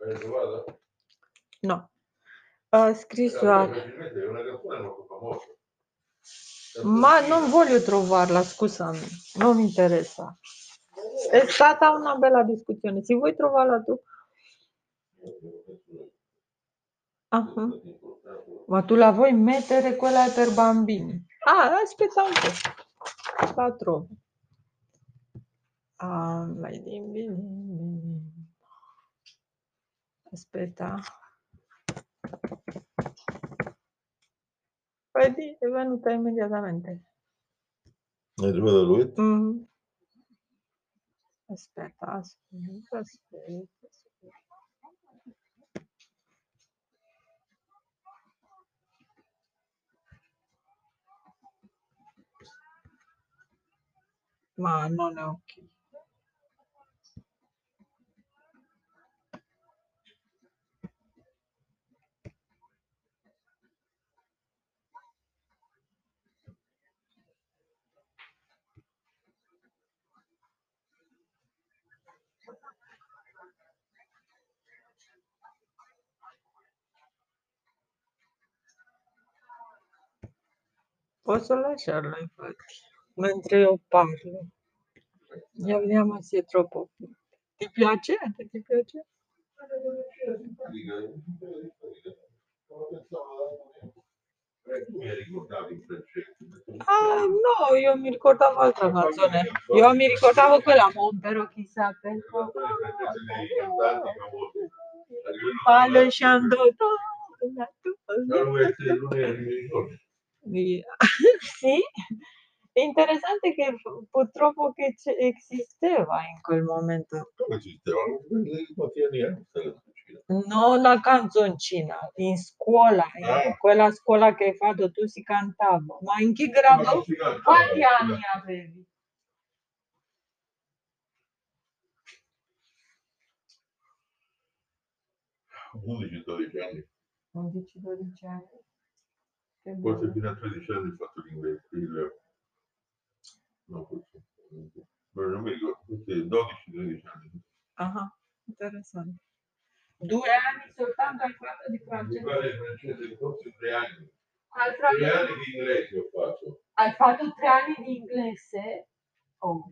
L'hai trovata? No. Ha scritto Eh, a... vabbè, facilmente è una canzone molto famosa. Ma non voglio trovarla, scusami, non mi interessa. È stata una bella discussione. Se vuoi trovarla tu... Ah, Ma tu la vuoi mettere quella è per bambini? Ah, aspetta un po'. La trovo. Ah, vai, dimmi, dimmi. Aspetta. Vedi, è venuta immediatamente. Hai trovato lui? Mm. Aspetta, aspetta, aspetta. aspetta. Ma non è ok. Posso lasciarlo infatti, mentre io parlo. Ya vediamo se è troppo. Ti piace? Ti piace? Ah, no, io mi ricordavo altra canzone. Io mi ricordavo quella, però chissà perché. Parlo Sì, è interessante che purtroppo che c'è- esisteva in quel momento. Come esisteva? Quanti anni è questa canzoncina? Non la canzoncina, in scuola, in Ah. quella scuola che hai fatto tu si cantava. Ma in che grado? Quanti anni avevi? avevi? 11-12 anni. 11-12 anni. Forse fino a 13 anni ho fatto l'inglese. Il... No, forse. Ma non mi ricordo, forse 12-13 anni. Ah, interessante. Due anni soltanto hai fatto di francese? il francese forse tre anni. Hai Tre anni di inglese ho fatto. hai fatto tre anni di inglese? Oh,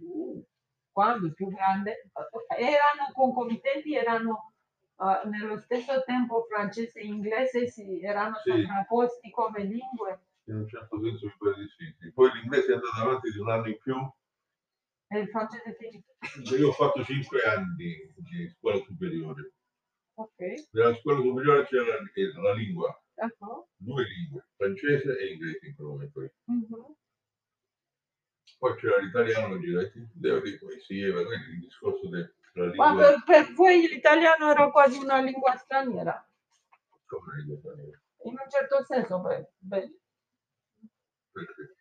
quando più grande? Erano concomitenti, erano eh, nello stesso tempo francese e inglese, si, erano Sì. sovrapposti come lingue. In un certo senso mi pare di sì. Poi l'inglese è andato avanti di un anno in più. E il francese finito. Io ho fatto 5 anni di, di scuola superiore. Ok, Nella scuola superiore c'era la, la lingua, ecco. due lingue, francese e inglese in quel momento. Mhm. Poi c'era l'italiano che c'era devo dire poesie, quindi il discorso della Ma lingua per, per voi l'italiano era quasi una lingua straniera, come lingua straniera. in un certo senso, beh, beh, Perché?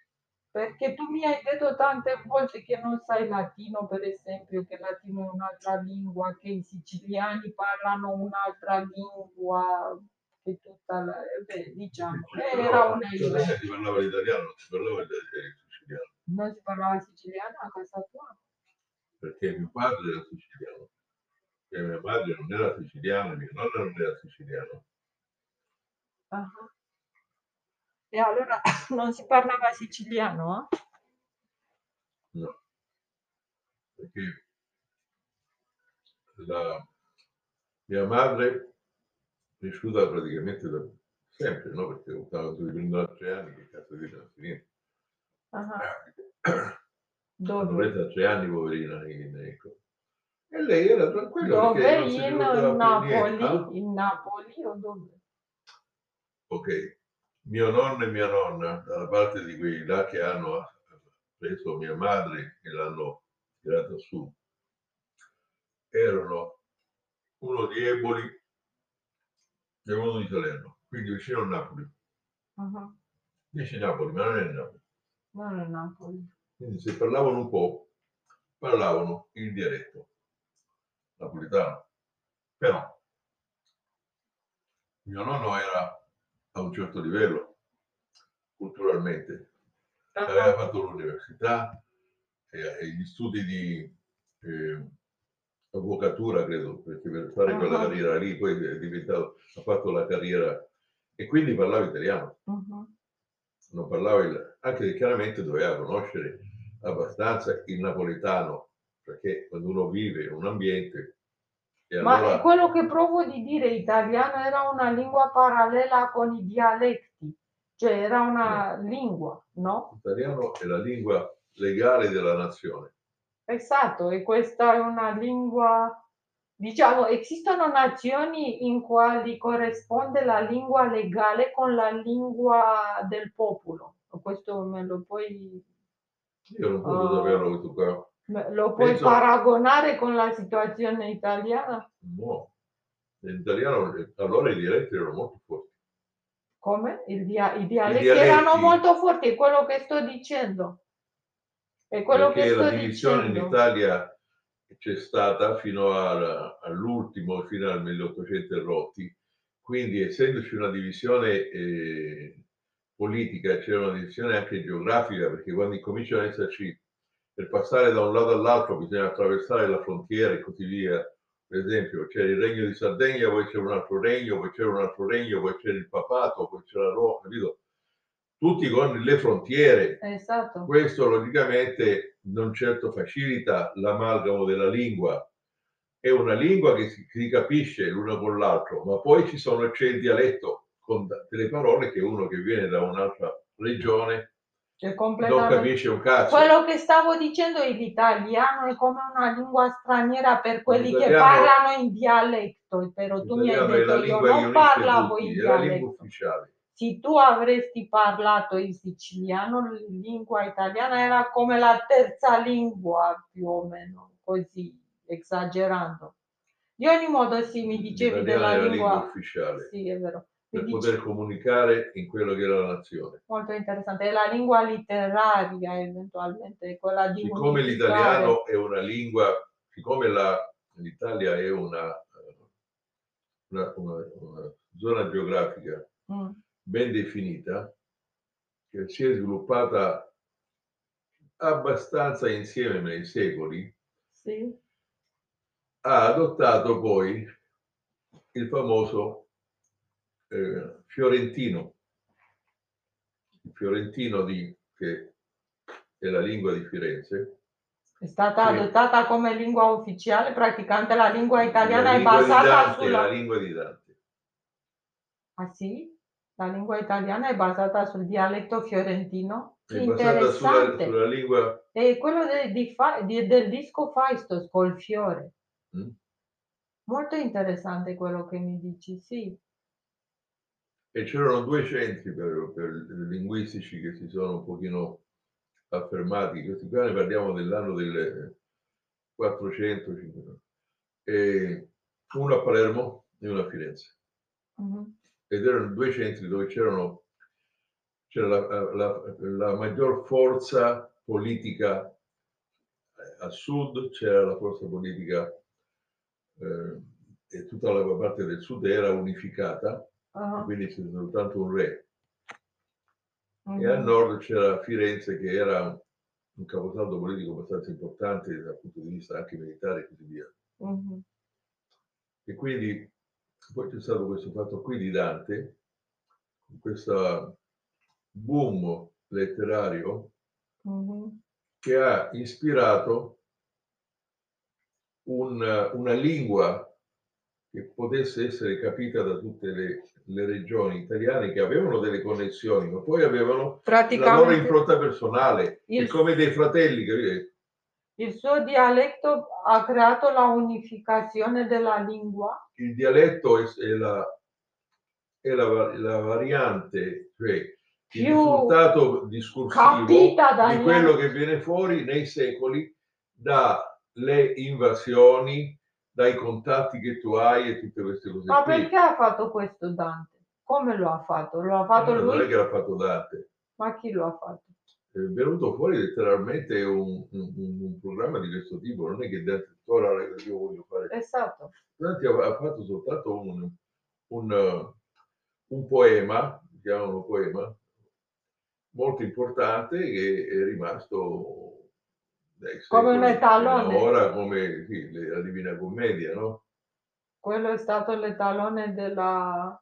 perché tu mi hai detto tante volte che non sai latino, per esempio, che latino è un'altra lingua, che i siciliani parlano un'altra lingua, che tutta la, beh, diciamo, Cioè, era una idea. si parlava l'italiano, non si parlava il il siciliano, Non si parlava siciliano a casa tua? Perché mio padre era siciliano, e mia madre non era siciliana, mia nonna non era siciliana. Ah. E allora non si parlava siciliano? eh? No. Perché la mia madre cresciuta praticamente da sempre, no? Perché vivendo da tre anni, che cazzo di non finito. Ah, L'hanno Dove? presa a tre anni, poverina, in ecco. E lei era tranquilla Dove? In. Napoli? In Napoli o dove? Ok, mio nonno e mia nonna, dalla parte di quelli là che hanno preso mia madre e l'hanno tirata su, erano uno di Eboli e uno di Salerno, quindi vicino a Napoli. Ah, Dice Napoli, ma non è Napoli. Non è Napoli. Quindi se parlavano un po', parlavano il dialetto napoletano. Però mio nonno era a un certo livello culturalmente, aveva fatto l'università e, e gli studi di eh, avvocatura, credo, perché per fare quella Ah-ah. carriera lì poi è diventato, ha fatto la carriera e quindi parlava italiano, Mh-mh. non parlava il, anche chiaramente doveva conoscere abbastanza il napoletano, perché quando uno vive in un ambiente e Ma è allora quello che provo di dire, italiano era una lingua parallela con i dialetti, cioè era una lingua, no? l'italiano è la lingua legale della nazione. Esatto, e questa è una lingua diciamo, esistono nazioni in quali corrisponde la lingua legale con la lingua del popolo. Questo me lo puoi Io non posso Ah. saperlo questo qua. me lo puoi Penso- paragonare con la situazione italiana? No. In italiano eh, allora i dialetti erano molto forti. Come? Il dia- I dialetti dialetti. erano molto forti, è quello che sto dicendo. È quello perché che sto la divisione dicendo. in Italia c'è stata fino al- all'ultimo, fino al 1800 e rotti. Quindi essendoci una divisione eh, politica, c'era una divisione anche geografica, perché quando incominciano ad esserci, per passare da un lato all'altro bisogna attraversare la frontiera e così via. Per esempio c'era il regno di Sardegna, poi c'era un altro regno, poi c'era un altro regno, poi c'era il papato, poi c'era Roma, capito? Tutti con le frontiere. Esatto. Questo logicamente non certo facilita l'amalgamo della lingua. È una lingua che si, si capisce l'uno con l'altro, ma poi ci sono, c'è il dialetto con delle parole che uno che viene da un'altra regione Cioè, non capisce un cazzo. Quello che stavo dicendo è l'italiano è come una lingua straniera per quelli che parlano in dialetto, però tu mi hai detto io non parlavo tutti, in dialetto. Se tu avresti parlato il siciliano, la lingua italiana era come la terza lingua più o meno, così, esagerando. Di ogni modo, sì, mi dicevi della lingua lingua. ufficiale Sì, è vero. Per dici- poter comunicare in quello che è la nazione. Molto interessante. È la lingua letteraria, eventualmente, quella di Siccome l'italiano è una lingua, siccome la- l'Italia è una, eh, una- una- una zona geografica Mm, ben definita, che si è sviluppata abbastanza insieme nei secoli, sì, ha adottato poi il famoso eh, fiorentino, il fiorentino di, che è la lingua di Firenze. è stata Sì. adottata come lingua ufficiale, praticamente la lingua italiana la è lingua di basata Dante è sulla... la lingua di Dante. Ah sì? La lingua italiana è basata sul dialetto fiorentino? Che È basata sulla, interessante! sulla lingua È quello de- di di- del disco Faistos col fiore. Mm. Molto interessante quello che mi dici, sì. E c'erano due centri per, per linguistici che si sono un pochino affermati, questi qua ne parliamo dell'anno del 400, 500, e uno a Palermo e uno a Firenze. Mhm. Ed erano due centri dove c'erano c'era la, la- la maggior forza politica eh, a sud, c'era la forza politica eh, e tutta la parte del sud era unificata, Ah, quindi c'era soltanto un re. mhm. E a nord c'era Firenze che era un caposaldo politico abbastanza importante dal punto di vista anche militare e così via. Mhm. E quindi poi c'è stato questo fatto qui di Dante, con questo boom letterario Mhm. che ha ispirato un- una lingua che potesse essere capita da tutte le, le regioni italiane che avevano delle connessioni, ma poi avevano la loro impronta personale, Il- è come dei fratelli, capite? il suo dialetto ha creato la unificazione della lingua. il dialetto è, è la, è la, la variante, cioè il risultato discorsivo dagli di quello che viene fuori nei secoli dalle invasioni, dai contatti che tu hai e tutte queste cose Ma qui. perché ha fatto questo Dante? Come lo ha fatto? Lo ha fatto Eh, Non è lui? che l'ha fatto Dante, Ma chi lo ha fatto? è venuto fuori letteralmente un, un- un- programma di questo tipo, non è che Dante ora io voglio fare Esatto. Dante ha, fatto soltanto un, un, eh, un poema, chiamano poema, molto importante che è rimasto Come un etalone. Ora come sì, la Divina Commedia, no? Quello è stato l'etalone della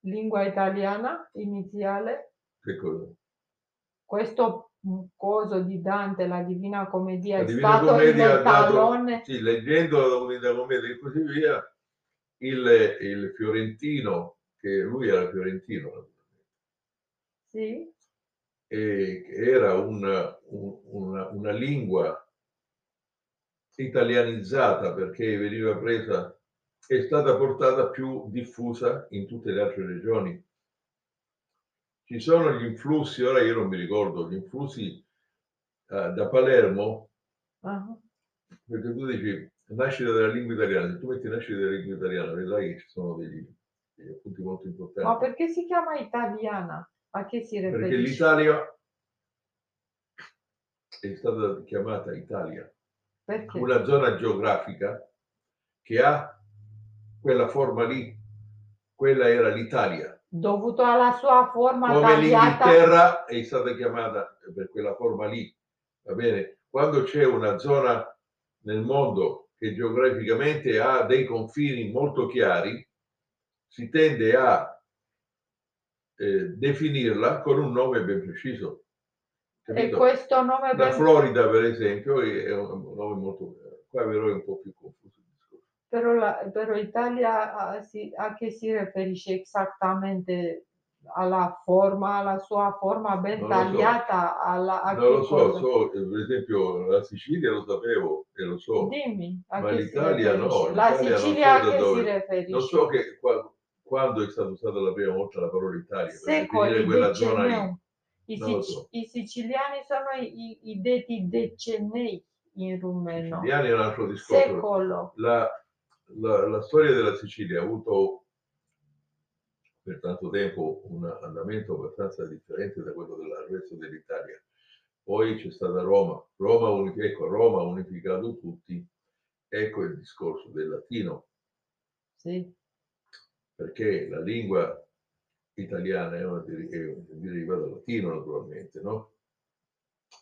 lingua italiana iniziale. Che cosa? Questo coso di Dante, la Divina Commedia, La è Divina stato Commedia ha dato- l'etalone. Sì, leggendo la Divina Commedia e così via, il, il fiorentino, che lui era fiorentino, Sì, e che era un- un- una, una lingua italianizzata perché veniva presa, è stata portata più diffusa in tutte le altre regioni. Ci sono gli influssi, ora io non mi ricordo, gli influssi eh, da Palermo, ah, perché tu dici nascita della lingua italiana, se tu metti nascita della lingua italiana, vedrai che ci sono degli, degli appunti molto importanti. Ma perché si chiama italiana? A che si perché riferisce? l'Italia è stata chiamata Italia, Perché? una zona geografica che ha quella forma lì, quella era l'Italia. Dovuto alla sua forma Come tagliata. l'Inghilterra è stata chiamata per quella forma lì, va bene? Quando c'è una zona nel mondo che geograficamente ha dei confini molto chiari, si tende a eh, definirla con un nome ben preciso. E Capito? questo nome La ben- Florida, per esempio, è un nome molto... Qua però è un po' più confuso. Però, la, però Italia a, si- a che si riferisce esattamente? Alla forma, alla sua forma ben Non lo so. tagliata? Alla, a Non lo so, so, per esempio la Sicilia lo sapevo e lo so. Dimmi, Ma l'Italia si no? La Sicilia so a che si dove. riferisce? Non so che, quando è stata usata la prima volta la parola Italia per definire quella zona lì. I, sic- so. i siciliani sono i, i detti decennei in rumeno. Gli anni è un altro discorso. Secolo. La, la- la storia della Sicilia ha avuto per tanto tempo un andamento abbastanza differente da quello del resto dell'Italia. Poi c'è stata Roma. Roma, uni- ecco, Roma ha unificato tutti. Ecco il discorso del latino. Sì. Perché la lingua italiana è, una deriva dal latino naturalmente, no?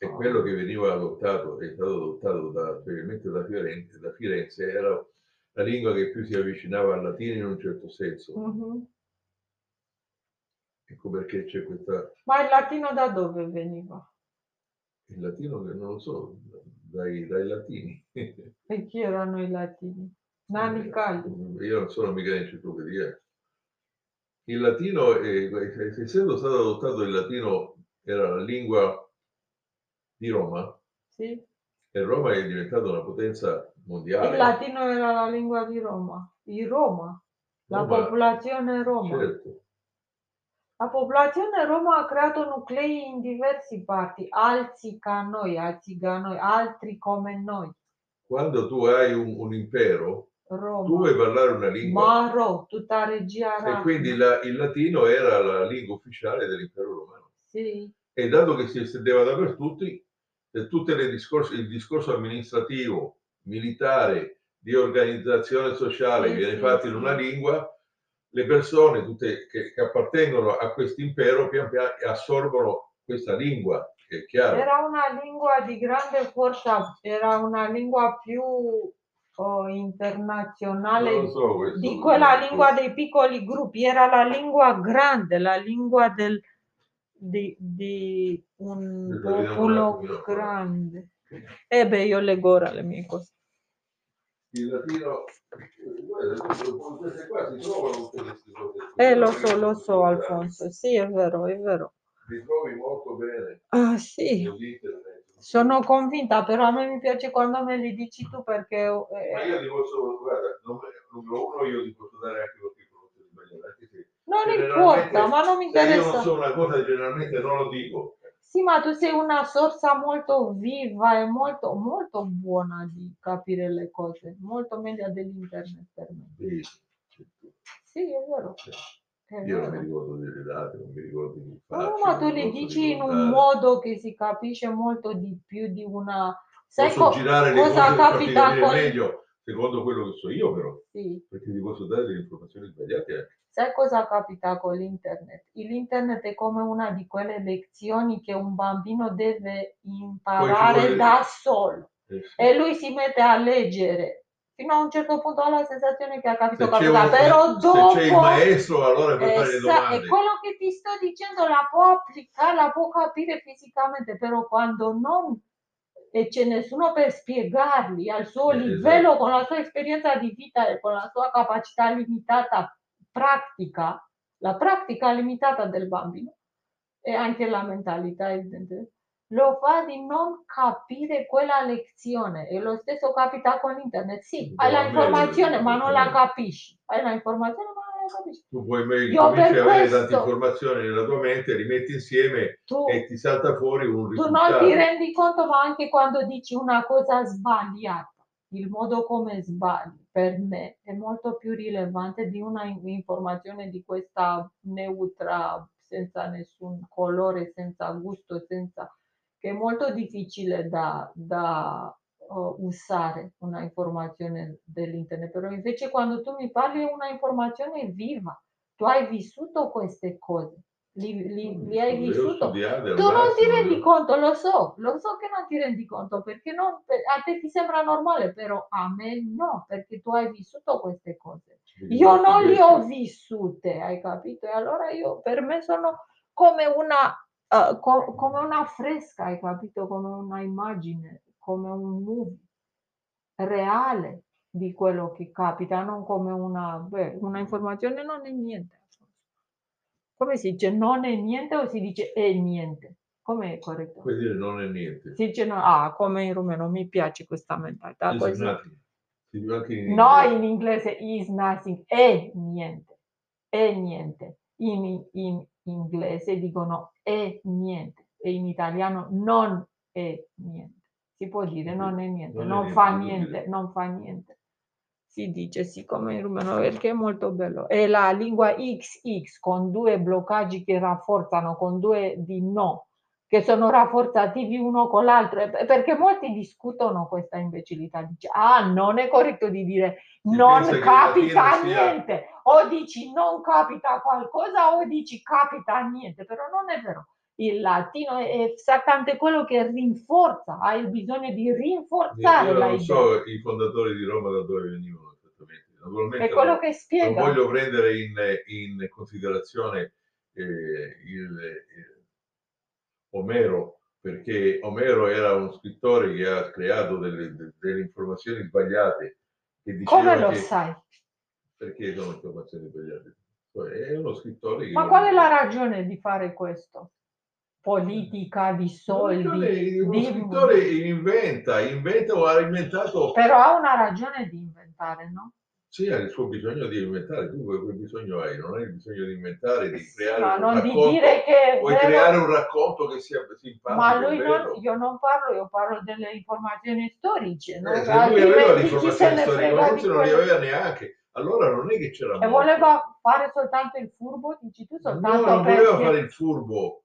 E Ah. quello che veniva adottato, è stato adottato da, specialmente da Firenze, da Firenze, era la lingua che più si avvicinava al latino in un certo senso. Mhm. Ecco perché c'è questa, Ma il latino da dove veniva? il latino non lo so, dai, dai latini. E chi erano i latini? Nani Calli. Io non sono mica in enciclopedia. Il latino, è- essendo stato adottato il latino, era la lingua di Roma, Sì. e Roma è diventata una potenza mondiale. Il latino era la lingua di Roma. Di Roma. La Roma, popolazione Roma. Certo, La popolazione Roma ha creato nuclei in diverse parti, alzi ca noi, alzi noi, altri come noi. quando tu hai un, un impero, tu Roma. vuoi parlare una lingua Maro, tutta regia e quindi la- il latino era la lingua ufficiale dell'impero romano. Sì, E dato che si estendeva dappertutto, tutte le discorsi, il discorso amministrativo, militare, di organizzazione sociale Sì, viene sì, fatto in sì. una lingua, le persone tutte che, che appartengono a questo impero pian piano assorbono questa lingua, che è chiaro. era una lingua di grande forza, era una lingua più oh, internazionale so di quella lingua dei piccoli gruppi, era la lingua grande, la lingua del, di, di un popolo grande. E beh, io leggo ora le mie cose. Il latino, guarda, queste qua si trovano. Eh, lo so, lo so, Alfonso. Sì, è vero, è vero. Li trovi molto bene Ah, sì. sull'internet. Sono convinta, però a me mi piace quando me li dici tu perché Ma eh, io ti posso, guarda, numero uno io ti posso dare anche qualche conoscenza sbagliata, anche se non importa, ma non mi se io non interessa. so una cosa generalmente non lo dico. Sì, ma tu sei una sorsa molto viva e molto, molto buona di capire le cose, molto meglio dell'internet per me. Sì, Sì, è vero. È Io non mi ricordo delle date, non mi ricordo di No, facce, ma tu posso dici in un modo che si capisce molto di più di una... Sai Posso co- girare le cosa cose per con... meglio. secondo quello che so io però, Sì. perché ti posso dare delle informazioni sbagliate anche. Sai cosa capita con l'internet? L'internet è come una di quelle lezioni che un bambino deve imparare vuole- da solo Eh sì. e lui si mette a leggere. Fino a un certo punto ha la sensazione che ha capito un- però dopo c'è il maestro allora puoi fare le domande. è quello che ti sto dicendo, la può applicare, la può capire fisicamente, però quando non e c'è nessuno per spiegargli al suo Eh, livello, esatto. con la sua esperienza di vita e con la sua capacità limitata pratica, la pratica limitata del bambino e anche la mentalità, evidentemente, lo fa di non capire quella lezione e lo stesso capita con internet. Sì, hai la informazione ma non la capisci, hai la informazione ma non la capisci. Tu puoi meglio avere tante informazioni nella tua mente, li metti insieme Tu, e ti salta fuori un tu risultato. non ti rendi conto, ma anche quando dici una cosa sbagliata, il modo come sbagli per me è molto più rilevante di una in- informazione di questa neutra, senza nessun colore, senza gusto, senza che è molto difficile da, da uh, usare una informazione dell'internet, però invece quando tu mi parli è una informazione viva, tu hai vissuto queste cose, li, li- li hai vissuto. Tu non ti rendi conto, lo so, lo so che non ti rendi conto perché non- a te ti sembra normale, però a me no, perché tu hai vissuto queste cose. Io non le ho vissute, hai capito? E allora io per me sono come una, eh, co- come una fresca, hai capito? Come una immagine, come un movie reale di quello che capita, non come una, beh, una informazione non è niente. Come si dice non è niente o si dice è niente? Come è corretto? Puoi dire non è niente. Si dice no, ah, come in rumeno, mi piace questa mentalità. Is nothing. In No, in inglese is nothing, è niente, è niente. In, in inglese dicono è niente e in italiano non è niente. Si può dire non è niente, Non non fa niente, non fa niente. Si dice sì come in rumeno perché è molto bello. È la lingua XX con due bloccaggi che rafforzano, con due di no, che sono rafforzativi uno con l'altro, perché molti discutono questa imbecillità. Dice, ah, non è corretto di dire non capita niente, o dici non capita qualcosa o dici capita niente, però non è vero. Il latino è esattamente quello che rinforza, hai bisogno di rinforzare Io non so i fondatori di Roma da dove venivano esattamente. Naturalmente È quello non- che non spiega. voglio prendere in, in considerazione eh, il, eh, Omero, perché Omero era uno scrittore che ha creato delle, de- delle informazioni sbagliate. Che Come lo che- sai? Perché sono informazioni sbagliate? È uno scrittore che... Ma qual è la ragione di fare questo? Politica, di soldi, Uno di- scrittore inventa, inventa o ha inventato... però ha una ragione di inventare, no? Sì, ha il suo bisogno di inventare, tu che bisogno hai? Non hai il bisogno di inventare, di creare Ma un non di racconto, dire che vuoi vero. creare un racconto che sia simpatico, Ma lui non, io non parlo, io parlo delle informazioni storiche. no? Eh, se lui aveva le informazioni storiche, ma di forse non le aveva neanche. Allora non è che c'era E molto. voleva fare soltanto il furbo, dici tu, No, soltanto non perché... voleva fare il furbo.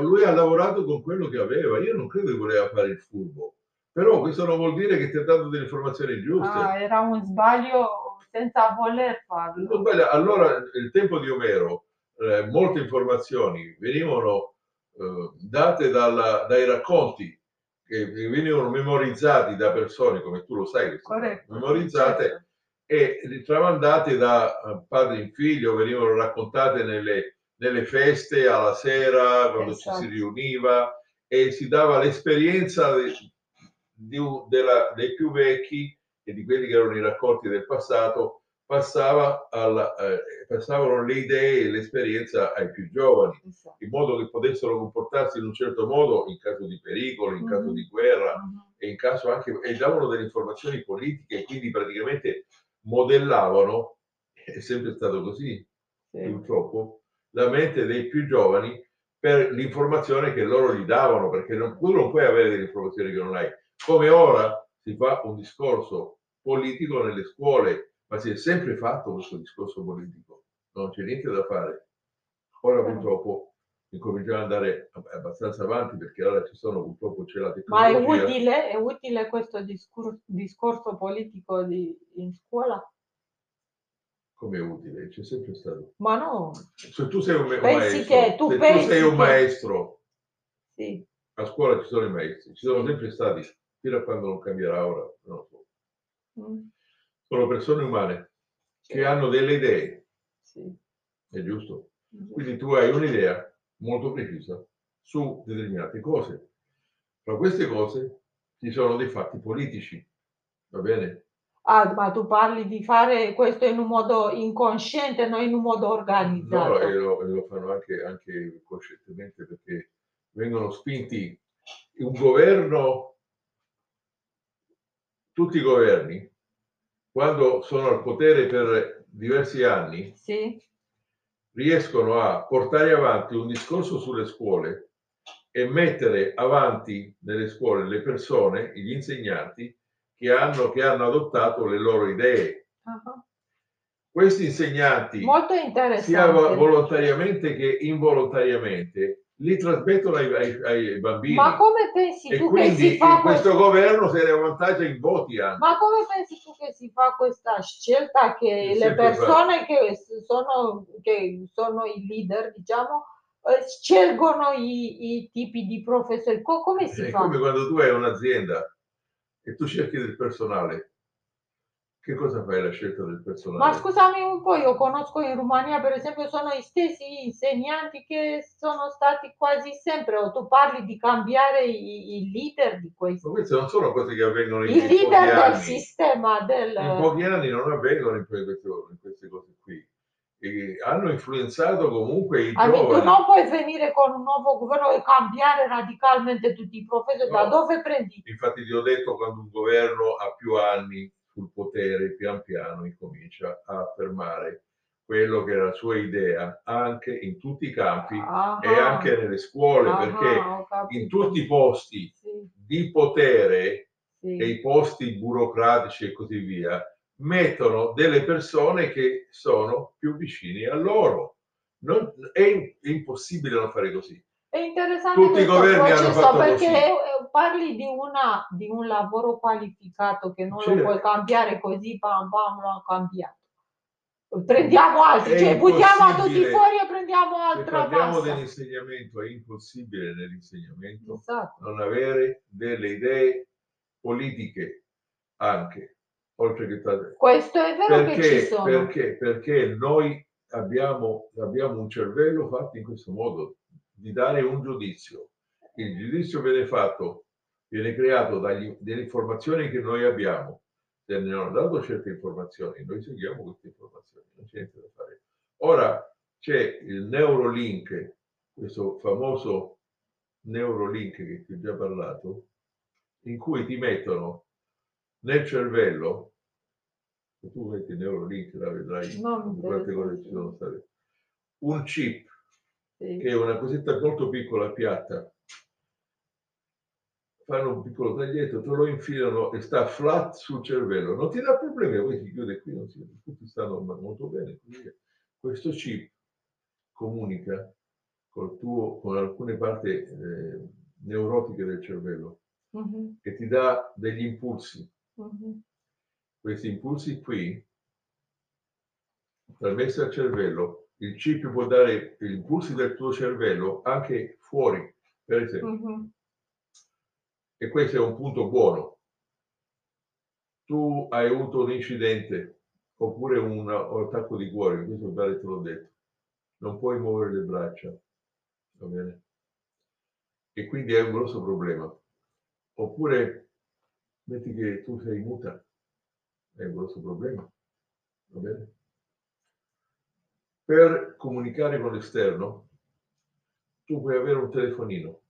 Lui ha lavorato con quello che aveva. Io non credo che voleva fare il furbo. Però questo non vuol dire che ti ha dato delle informazioni giuste. Ah, era un sbaglio senza voler farlo. No, allora, il tempo di Omero, eh, molte informazioni venivano eh, date dalla- dai racconti che venivano memorizzati da persone, come tu lo sai, Corretto. memorizzate certo. E tramandate da eh, padre in figlio, venivano raccontate nelle, nelle feste alla sera, quando Esatto. ci si riuniva e si dava l'esperienza di- di della- dei più vecchi e di quelli che erano i racconti del passato, passava alla- eh, passavano le idee e l'esperienza ai più giovani, Esatto. in modo che potessero comportarsi in un certo modo in caso di pericolo, in caso Mhm. di guerra, Mhm. e in caso anche e davano delle informazioni politiche, quindi praticamente modellavano, è sempre stato così Sì. purtroppo, la mente dei più giovani per l'informazione che loro gli davano, perché non, tu non puoi avere delle informazioni che non hai. Come ora si fa un discorso politico nelle scuole, ma si è sempre fatto questo discorso politico, non c'è niente da fare. Ora purtroppo incominciamo ad andare ab- abbastanza avanti perché ora ci sono, purtroppo c'è la Ma è tecnologia. utile, è utile questo discor- discorso politico di- in scuola? Come è utile? C'è sempre stato. Ma no, Se tu sei un, Pensi maestro, che- tu se pensi tu sei un che- maestro, sì, a scuola ci sono i maestri, ci sono Sì. sempre stati, fino a quando non cambierà ora, non so. mm, Sono persone umane che sì, hanno delle idee, sì. è giusto? Quindi tu hai un'idea molto precisa su determinate cose. Tra queste cose ci sono dei fatti politici, va bene? Ah, ma tu parli di fare questo in un modo inconsciente, non in un modo organizzato. No, e lo, e lo fanno anche, anche coscientemente perché vengono spinti. Un governo, tutti i governi, quando sono al potere per diversi anni, Sì, riescono a portare avanti un discorso sulle scuole e mettere avanti nelle scuole le persone, gli insegnanti che hanno, che hanno adottato le loro idee. ah, Questi insegnanti, molto sia volontariamente che involontariamente, li trasmettono ai, ai- ai bambini. Ma come pensi e tu che si fa questo questo? governo se ne avvantaggia in voti anche. Ma come pensi tu che si fa questa scelta che È le persone che sono, che sono i leader, diciamo, eh, scelgono i, i tipi di professori? Co- come si È fa? come quando tu hai un'azienda e tu cerchi del personale. Che cosa fai la scelta del personale? Ma scusami un po', io conosco in Romania, per esempio, sono gli stessi insegnanti che sono stati quasi sempre, o tu parli di cambiare i, i leader di Ma questo, queste non sono cose che avvengono in, i leader del anni. sistema, del... In pochi anni non avvengono in, que- queste, in queste cose qui. E hanno influenzato comunque i Amico, tu giovani. non puoi venire con un nuovo governo e cambiare radicalmente tutti i professori, da No. dove prendi? Infatti ti ho detto quando un governo ha più anni sul potere, pian piano incomincia a affermare quello che era la sua idea anche in tutti i campi Ah, e anche nelle scuole, ah, perché in tutti i posti Sì, di potere sì. e i posti burocratici e così via mettono delle persone che sono più vicini a loro. Non- è, è impossibile non fare così. È interessante Tutti i governi hanno fatto perché così. eh, parli di, una, di un lavoro qualificato che non lo Certo. puoi cambiare così, pam, lo ha cambiato. Prendiamo altri, È cioè buttiamo tutti impossibile. fuori e prendiamo Se altra parliamo massa. dell'insegnamento, è impossibile nell'insegnamento Esatto. non avere delle idee politiche anche, oltre che tra- Questo è vero che ci perché, sono. perché, perché noi abbiamo, abbiamo un cervello fatto in questo modo, di dare un giudizio. Il giudizio viene fatto, viene creato dagli- dalle informazioni che noi abbiamo. Se ne hanno dato certe informazioni, noi seguiamo queste informazioni, non c'è niente da fare. Ora c'è il Neurolink, questo famoso Neurolink che ti ho già parlato, in cui ti mettono nel cervello, se tu metti Neurolink la vedrai quante cose ci sono state, un chip Sì. che è una cosetta molto piccola, piatta, fanno un piccolo taglietto, te lo infilano e sta flat sul cervello, non ti dà problemi, poi si chiude qui, non si, tutti stanno molto bene. Questo chip comunica col tuo, con alcune parti eh, neurotiche del cervello Mhm, che ti dà degli impulsi. mhm. Questi impulsi qui, trasmessi al cervello, il chip può dare gli impulsi del tuo cervello anche fuori, per esempio. Mhm. E questo è un punto buono. Tu hai avuto un incidente oppure un, attacco di cuore, questo pare te l'ho detto. Non puoi muovere le braccia, va bene? E quindi è un grosso problema. Oppure metti che tu sei muta, è un grosso problema, va bene? Per comunicare con l'esterno, tu puoi avere un telefonino.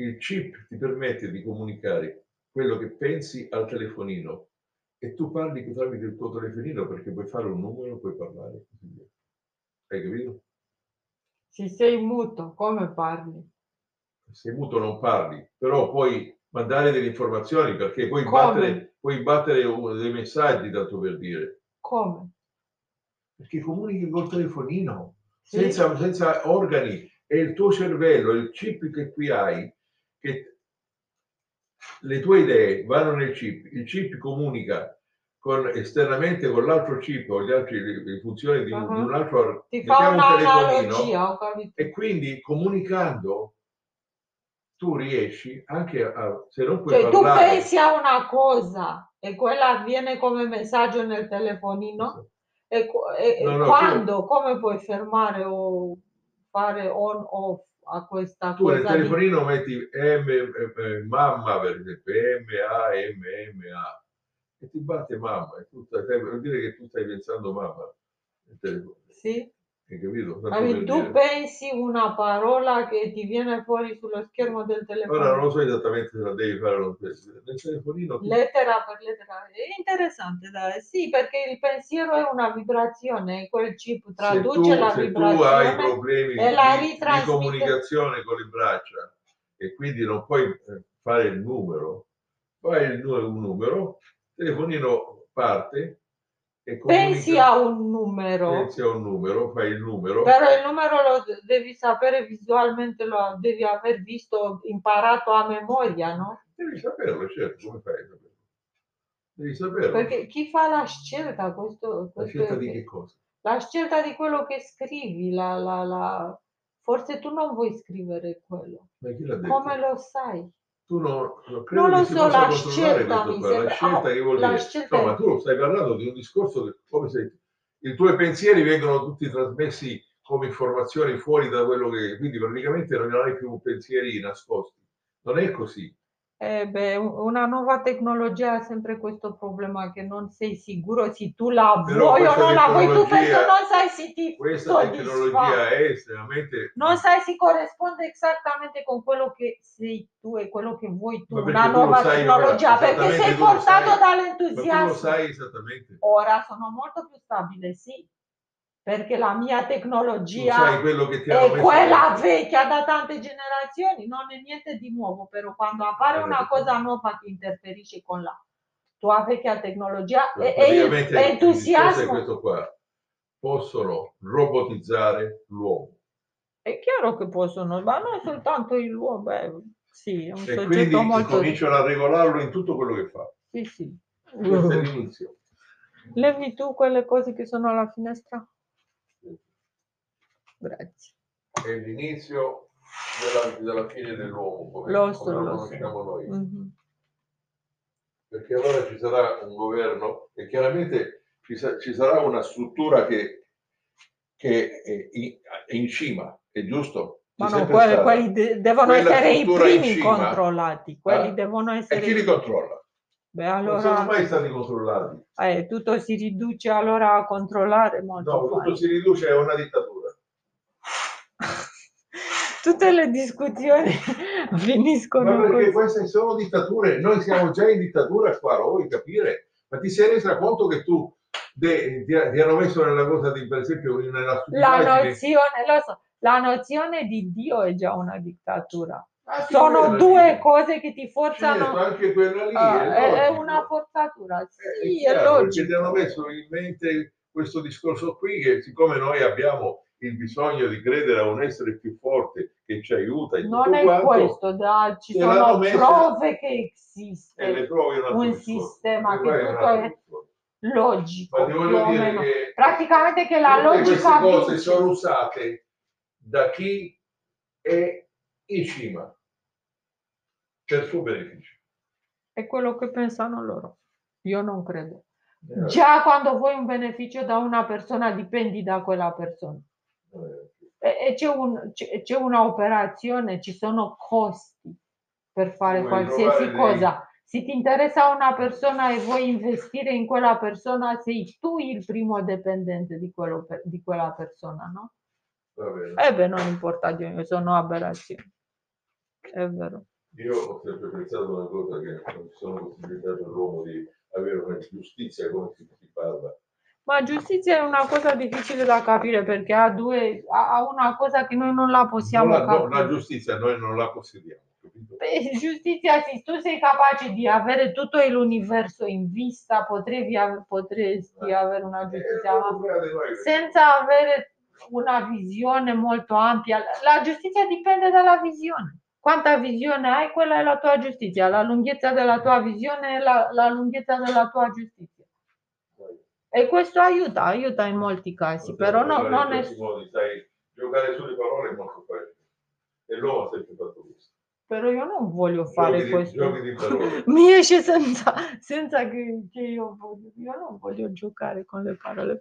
Il chip ti permette di comunicare quello che pensi al telefonino e tu parli tramite il tuo telefonino perché puoi fare un numero, puoi parlare e così via. Hai capito? Se sei muto, come parli? Se muto non parli, però puoi mandare delle informazioni perché puoi Come? battere, puoi battere dei messaggi, tanto per dire. Come? Perché comunichi col telefonino, Sì? senza, senza organi. è il tuo cervello, il chip che qui hai, che le tue idee vanno nel chip, il chip comunica con, esternamente con l'altro chip o gli altri, funzioni di, Uh-huh. di un altro Ti fa un telefonino, e quindi comunicando tu riesci anche a, se non puoi Cioè, tu parlare, pensi a una cosa e quella avviene come messaggio nel telefonino e, qu- e- e No, no, quando, come puoi fermare o fare on off a questa tu nel cosa lì? telefonino metti M, mamma per esempio, M, A, M, M, A, e ti batte mamma, e tu stai, vuol dire che tu stai pensando mamma nel Sì? Hai capito? Tanto Tu dire. pensi una parola che ti viene fuori sullo schermo del Ora non telefono, lo so esattamente se la devi fare lo stesso. Nel telefonino tu- lettera per lettera. È interessante, dai. Sì, perché il pensiero è una vibrazione, quel chip se tu, traduce la se tu hai vibrazione. problemi e la di, di comunicazione con le braccia e quindi non puoi eh, fare il numero, fai il un numero, il telefonino parte Pensi comunica- a un numero, pensi a un numero, fai il numero, però il numero lo de- devi sapere visualmente, lo devi aver visto, imparato a memoria, no? devi saperlo, certo, come fai a saperlo? Devi saperlo. Perché chi fa la scelta, questo, La questo scelta è- di che cosa? la scelta di quello che scrivi, la, la, la... forse tu non vuoi scrivere quello. Ma chi l'ha detto? Come lo sai? Tu non, non credo Non lo che si so, possa la scelta mi qua. La sembra- scelta ah, che vuol dire? scelta No, ma tu stai parlando di un discorso che come se i tuoi pensieri vengono tutti trasmessi come informazioni fuori da quello che... Quindi praticamente non hai più pensieri nascosti. Non è così. Eh beh, un- una nuova tecnologia ha sempre questo problema che non sei sicuro se tu la Però vuoi o non la vuoi tu tecnologia- non sai se ti Questa soddisfa. tecnologia è estremamente... Non sai se corrisponde esattamente con quello che sei tu e quello che vuoi tu, una tu nuova sai tecnologia, ora, perché sei tu portato tu lo dall'entusiasmo. sai esattamente. Ora sono molto più stabile, sì, perché la mia tecnologia è quella vecchia da tante generazioni, non è niente di nuovo, però quando appare una cosa nuova che interferisce con la tua vecchia tecnologia e, e entusiasmo, questo qua. Possono robotizzare l'uomo. è chiaro che possono, ma non soltanto il luogo, beh, sì, è un e soggetto quindi molto... cominciano a regolarlo in tutto quello che fa. Sì, sì. Questo è l'inizio. Levi tu quelle cose che sono alla finestra? Grazie. È l'inizio della, della fine dell'uomo, come, Lo come lo so. conosciamo noi. Mhm. Perché allora ci sarà un governo e chiaramente ci, sa- ci sarà una struttura che, che è, in, è in cima, è giusto? Ma no, quelli, quelli de- devono Quella essere i primi controllati, quelli eh? devono E essere chi li controlla? Beh, Non sono allora mai stati controllati. eh, tutto si riduce allora a controllare molto No, tutto si riduce a una dittatura. Tutte le discussioni finiscono Ma perché così. queste sono dittature, noi siamo già in dittatura qua, lo vuoi capire? Ma ti sei resa conto che tu de- ti, ti hanno messo nella cosa di, per esempio, nella La nozione, lo so, la nozione di Dio è già una dittatura. Anche Sono due lì. cose che ti forzano. anche quella lì Ah, è, è, una forzatura, Eh, sì, è è, chiaro, perché ti hanno messo in mente questo discorso qui che siccome noi abbiamo il bisogno di credere a un essere più forte che ci aiuta in Non tutto è quanto, questo, da- ci sono prove che e le esiste, un sistema Le che tutto è logico, che Praticamente che la logica queste cose vince. sono usate da chi è in cima per suo beneficio. È quello che pensano loro. Io non credo. Eh, Già quando vuoi un beneficio da una persona dipendi da quella persona. Eh, c'è, un- c'è- c'è una operazione, ci sono costi per fare Vuoi qualsiasi cosa. Se ti interessa una persona e vuoi investire in quella persona, sei tu il primo dipendente di, quello di quella persona, no? E beh, non importa, Dio, sono aberrazioni. È vero. Io ho sempre pensato una cosa che non ci sono possibilità per l'uomo di avere una giustizia come si, si parla. Ma giustizia è una cosa difficile da capire perché ha due, ha una cosa che noi non la possiamo Non la, no, capire. la giustizia noi non la possediamo? Beh, giustizia, se tu sei capace di avere tutto l'universo in vista, potresti, potresti avere una Eh, giustizia, noi. senza avere una visione molto ampia. La giustizia dipende dalla visione. Quanta visione hai, quella è la tua giustizia. La lunghezza della tua visione è la, la lunghezza della tua giustizia. E questo aiuta, aiuta in molti casi, però no, non è... Modi, sai, giocare sulle parole è molto facile. E l'uomo ha sempre fatto questo. Però io non voglio fare Giochi di- questo. di parole. Mi esce senza, senza che, che io voglio. Io non voglio giocare con le parole.